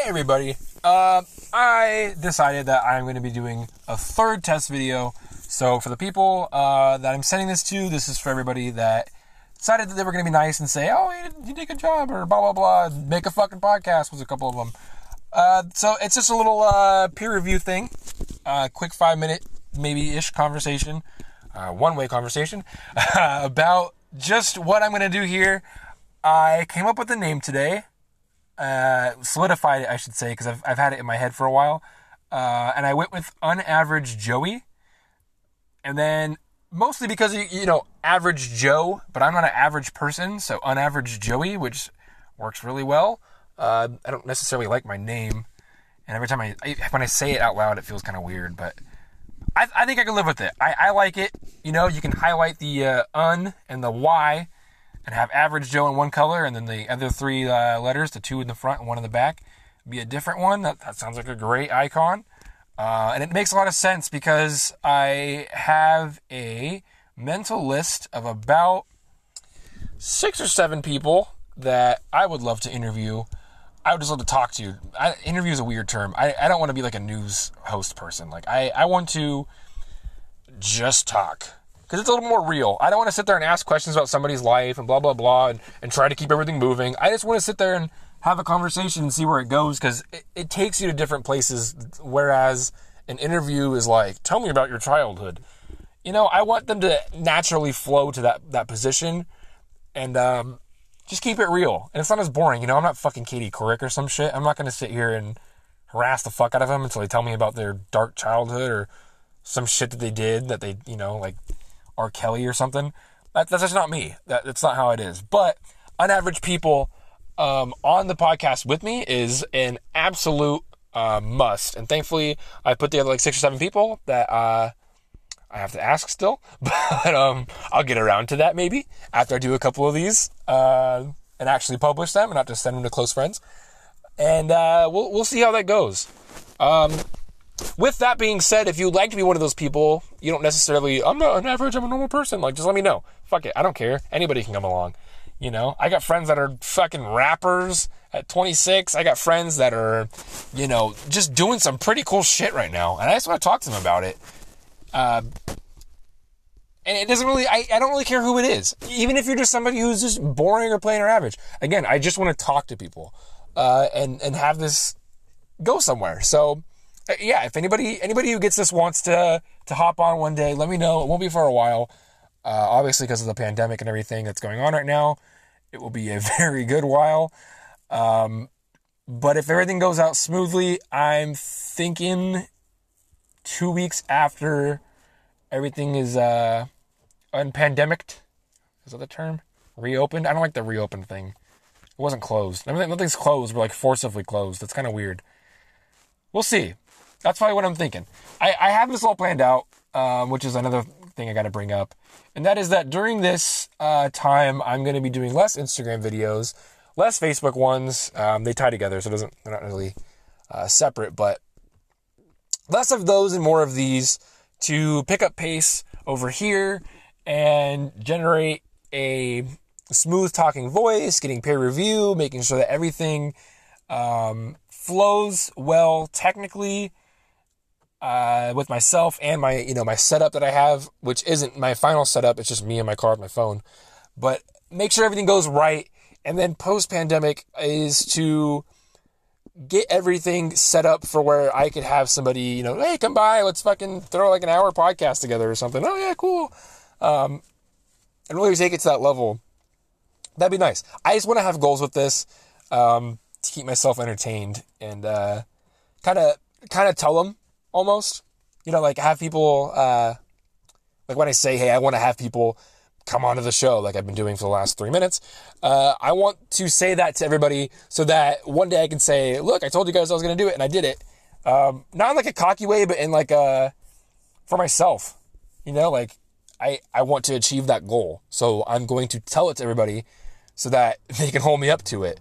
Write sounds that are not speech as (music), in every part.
Hey everybody. Uh, I decided that I'm going to be doing a third test video. So for the people uh, that I'm sending this to, this is for everybody that decided that they were going to be nice and say, "Oh, you did, a good job," or blah blah blah. Make a fucking podcast was a couple of them. Uh, so it's just a little uh, peer review thing, uh, quick five minute maybe ish conversation, uh, one way conversation (laughs) about just what I'm going to do here. I came up with a name today uh, solidified it, I should say, because I've, I've had it in my head for a while. Uh, and I went with unaverage Joey. And then mostly because, you you know, average Joe, but I'm not an average person, so unaverage Joey, which works really well. Uh, I don't necessarily like my name. And every time I, I when I say it out loud, it feels kind of weird, but I, I, think I can live with it. I, I like it. You know, you can highlight the uh, un and the y and have average Joe in one color, and then the other three uh, letters, the two in the front and one in the back, be a different one. That, that sounds like a great icon. Uh, and it makes a lot of sense because I have a mental list of about six or seven people that I would love to interview. I would just love to talk to. I, interview is a weird term. I, I don't want to be like a news host person. Like I, I want to just talk because it's a little more real. I don't want to sit there and ask questions about somebody's life and blah blah blah and, and try to keep everything moving. I just want to sit there and have a conversation and see where it goes because it, it takes you to different places. Whereas an interview is like, tell me about your childhood. You know, I want them to naturally flow to that that position and um, just keep it real. And it's not as boring. You know, I'm not fucking Katie Couric or some shit. I'm not going to sit here and harass the fuck out of them until they tell me about their dark childhood or some shit that they did that they, you know, like R. Kelly or something. That, that's just not me. That, that's not how it is. But unaverage people um, on the podcast with me is an absolute uh, must. And thankfully, I put together like six or seven people that uh, I have to ask still. (laughs) But um, I'll get around to that maybe after I do a couple of these uh, and actually publish them and not just send them to close friends. And uh, we'll we'll see how that goes. Um, with that being said, if you'd like to be one of those people, you don't necessarily, I'm not an average, I'm a normal person. Like, just let me know. Fuck it. I don't care. Anybody can come along. You know, I got friends that are fucking rappers at 26. I got friends that are, you know, just doing some pretty cool shit right now. And I just want to talk to them about it. Uh, and it doesn't really, I, I don't really care who it is. Even if you're just somebody who's just boring or plain or average. Again, I just want to talk to people, uh, and, and have this go somewhere. So, yeah, if anybody anybody who gets this wants to to hop on one day, let me know. It won't be for a while, uh, obviously because of the pandemic and everything that's going on right now. It will be a (laughs) very good while. Um, but if everything goes out smoothly, I'm thinking two weeks after everything is uh, unpandemicked. Is that the term? Reopened? I don't like the reopened thing. It wasn't closed. I mean, nothing's closed, but like forcibly closed. That's kind of weird. We'll see. That's probably what I'm thinking. I, I have this all planned out, um, which is another thing I got to bring up. And that is that during this uh, time, I'm going to be doing less Instagram videos, less Facebook ones. Um, they tie together, so it doesn't, they're not really uh, separate, but less of those and more of these to pick up pace over here and generate a smooth talking voice, getting peer review, making sure that everything um, flows well technically uh, with myself and my you know my setup that I have, which isn't my final setup. It's just me and my car with my phone. But make sure everything goes right, and then post pandemic is to get everything set up for where I could have somebody you know, hey, come by, let's fucking throw like an hour podcast together or something. Oh yeah, cool. Um, and really take it to that level. That'd be nice. I just want to have goals with this um, to keep myself entertained and kind of kind of tell them almost. You know, like have people, uh, like when I say, hey, I want to have people come onto the show, like I've been doing for the last three minutes, uh, I want to say that to everybody so that one day I can say, look, I told you guys I was going to do it and I did it. Um, not in like a cocky way, but in like a, for myself, you know, like I, I want to achieve that goal. So I'm going to tell it to everybody so that (laughs) they can hold me up to it.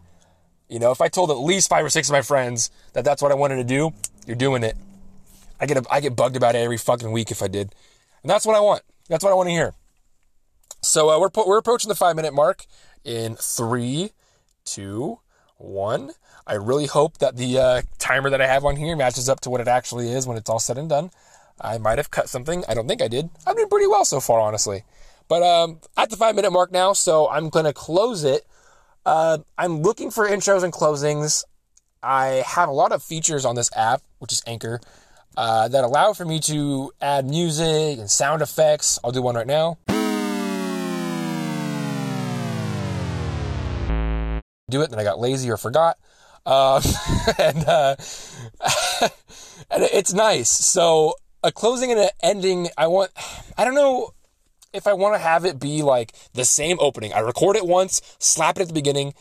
You know, if I told at least five or six of my friends that that's what I wanted to do, you're doing it. I get a, I get bugged about it every fucking week if I did, and that's what I want. That's what I want to hear. So uh, we're we're approaching the five minute mark in three, two, one. I really hope that the uh, timer that I have on here matches up to what it actually is when it's all said and done. I might have cut something. I don't think I did. I'm doing pretty well so far, honestly. But um, at the five minute mark now, so I'm to close it. Uh, I'm looking for intros and closings. I have a lot of features on this app, which is Anchor, uh, that allow for me to add music and sound effects. I'll do one right now. Do it, then I got lazy or forgot. Um, (laughs) and, uh, (laughs) and it's nice. So a closing and an ending, I want, I don't know if I want to have it be like the same opening. I record it once, slap it at the beginning,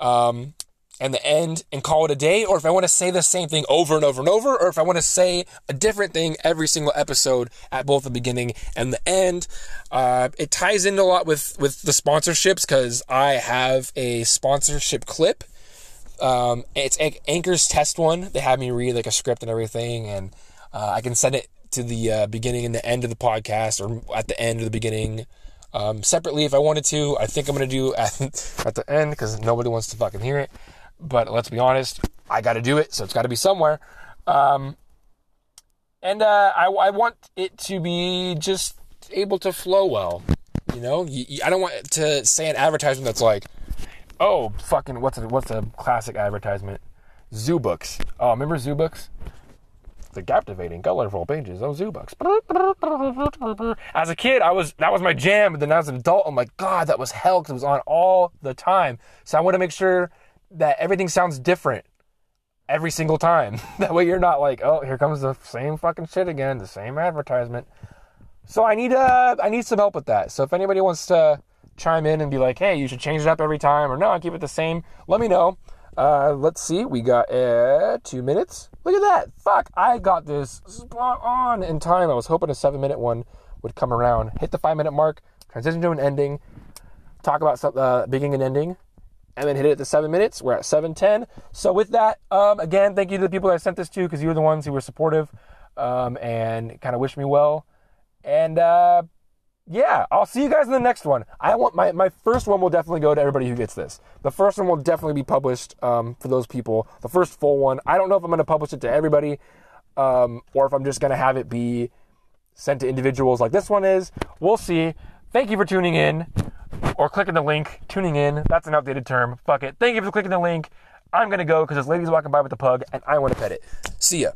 um, and the end and call it a day, or if I want to say the same thing over and over and over, or if I want to say a different thing every single episode at both the beginning and the end. Uh, it ties in a lot with with the sponsorships because I have a sponsorship clip. Um, it's Anchor's test one. They have me read like a script and everything, and uh, I can send it to the uh, beginning and the end of the podcast, or at the end or the beginning. Um, separately, if I wanted to, I think I'm gonna do at, (laughs) at the end because nobody wants to fucking hear it but let's be honest, I got to do it, so it's got to be somewhere. Um, and uh, I, I, want it to be just able to flow well. You know, you, you, I don't want to say an advertisement that's like, oh, fucking, what's a, what's a classic advertisement? Zoobooks. Oh, remember Zoobooks? The captivating, colorful pages of Zoobooks. As a kid, I was that was my jam, but then as an adult, I'm like, God, that was hell because it was on all the time. So I want to make sure that everything sounds different every single time. (laughs) that way you're not like, oh, here comes the same fucking shit again, the same advertisement. So I need uh I need some help with that. So if anybody wants to chime in and be like, hey, you should change it up every time, or no, I keep it the same, let me know. Uh, let's see, we got uh, two minutes. Look at that. Fuck, I got this spot on in time. I was hoping a seven minute one would come around. Hit the five minute mark, transition to an ending, talk about the uh, beginning and ending, and then hit it at the seven minutes. We're at 7:10. So with that, um, again, thank you to the people that I sent this to because you were the ones who were supportive um, and kind of wished me well. And uh, yeah, I'll see you guys in the next one. I want my my first one will definitely go to everybody who gets this. The first one will definitely be published um, for those people. The first full one. I don't know if I'm going to publish it to everybody um, or if I'm just going to have it be sent to individuals like this one is. We'll see. Thank you for tuning in or clicking the link, tuning in. That's an outdated term. Fuck it. Thank you for clicking the link. I'm going to go because this lady's walking by with the pug and I want to pet it. See ya.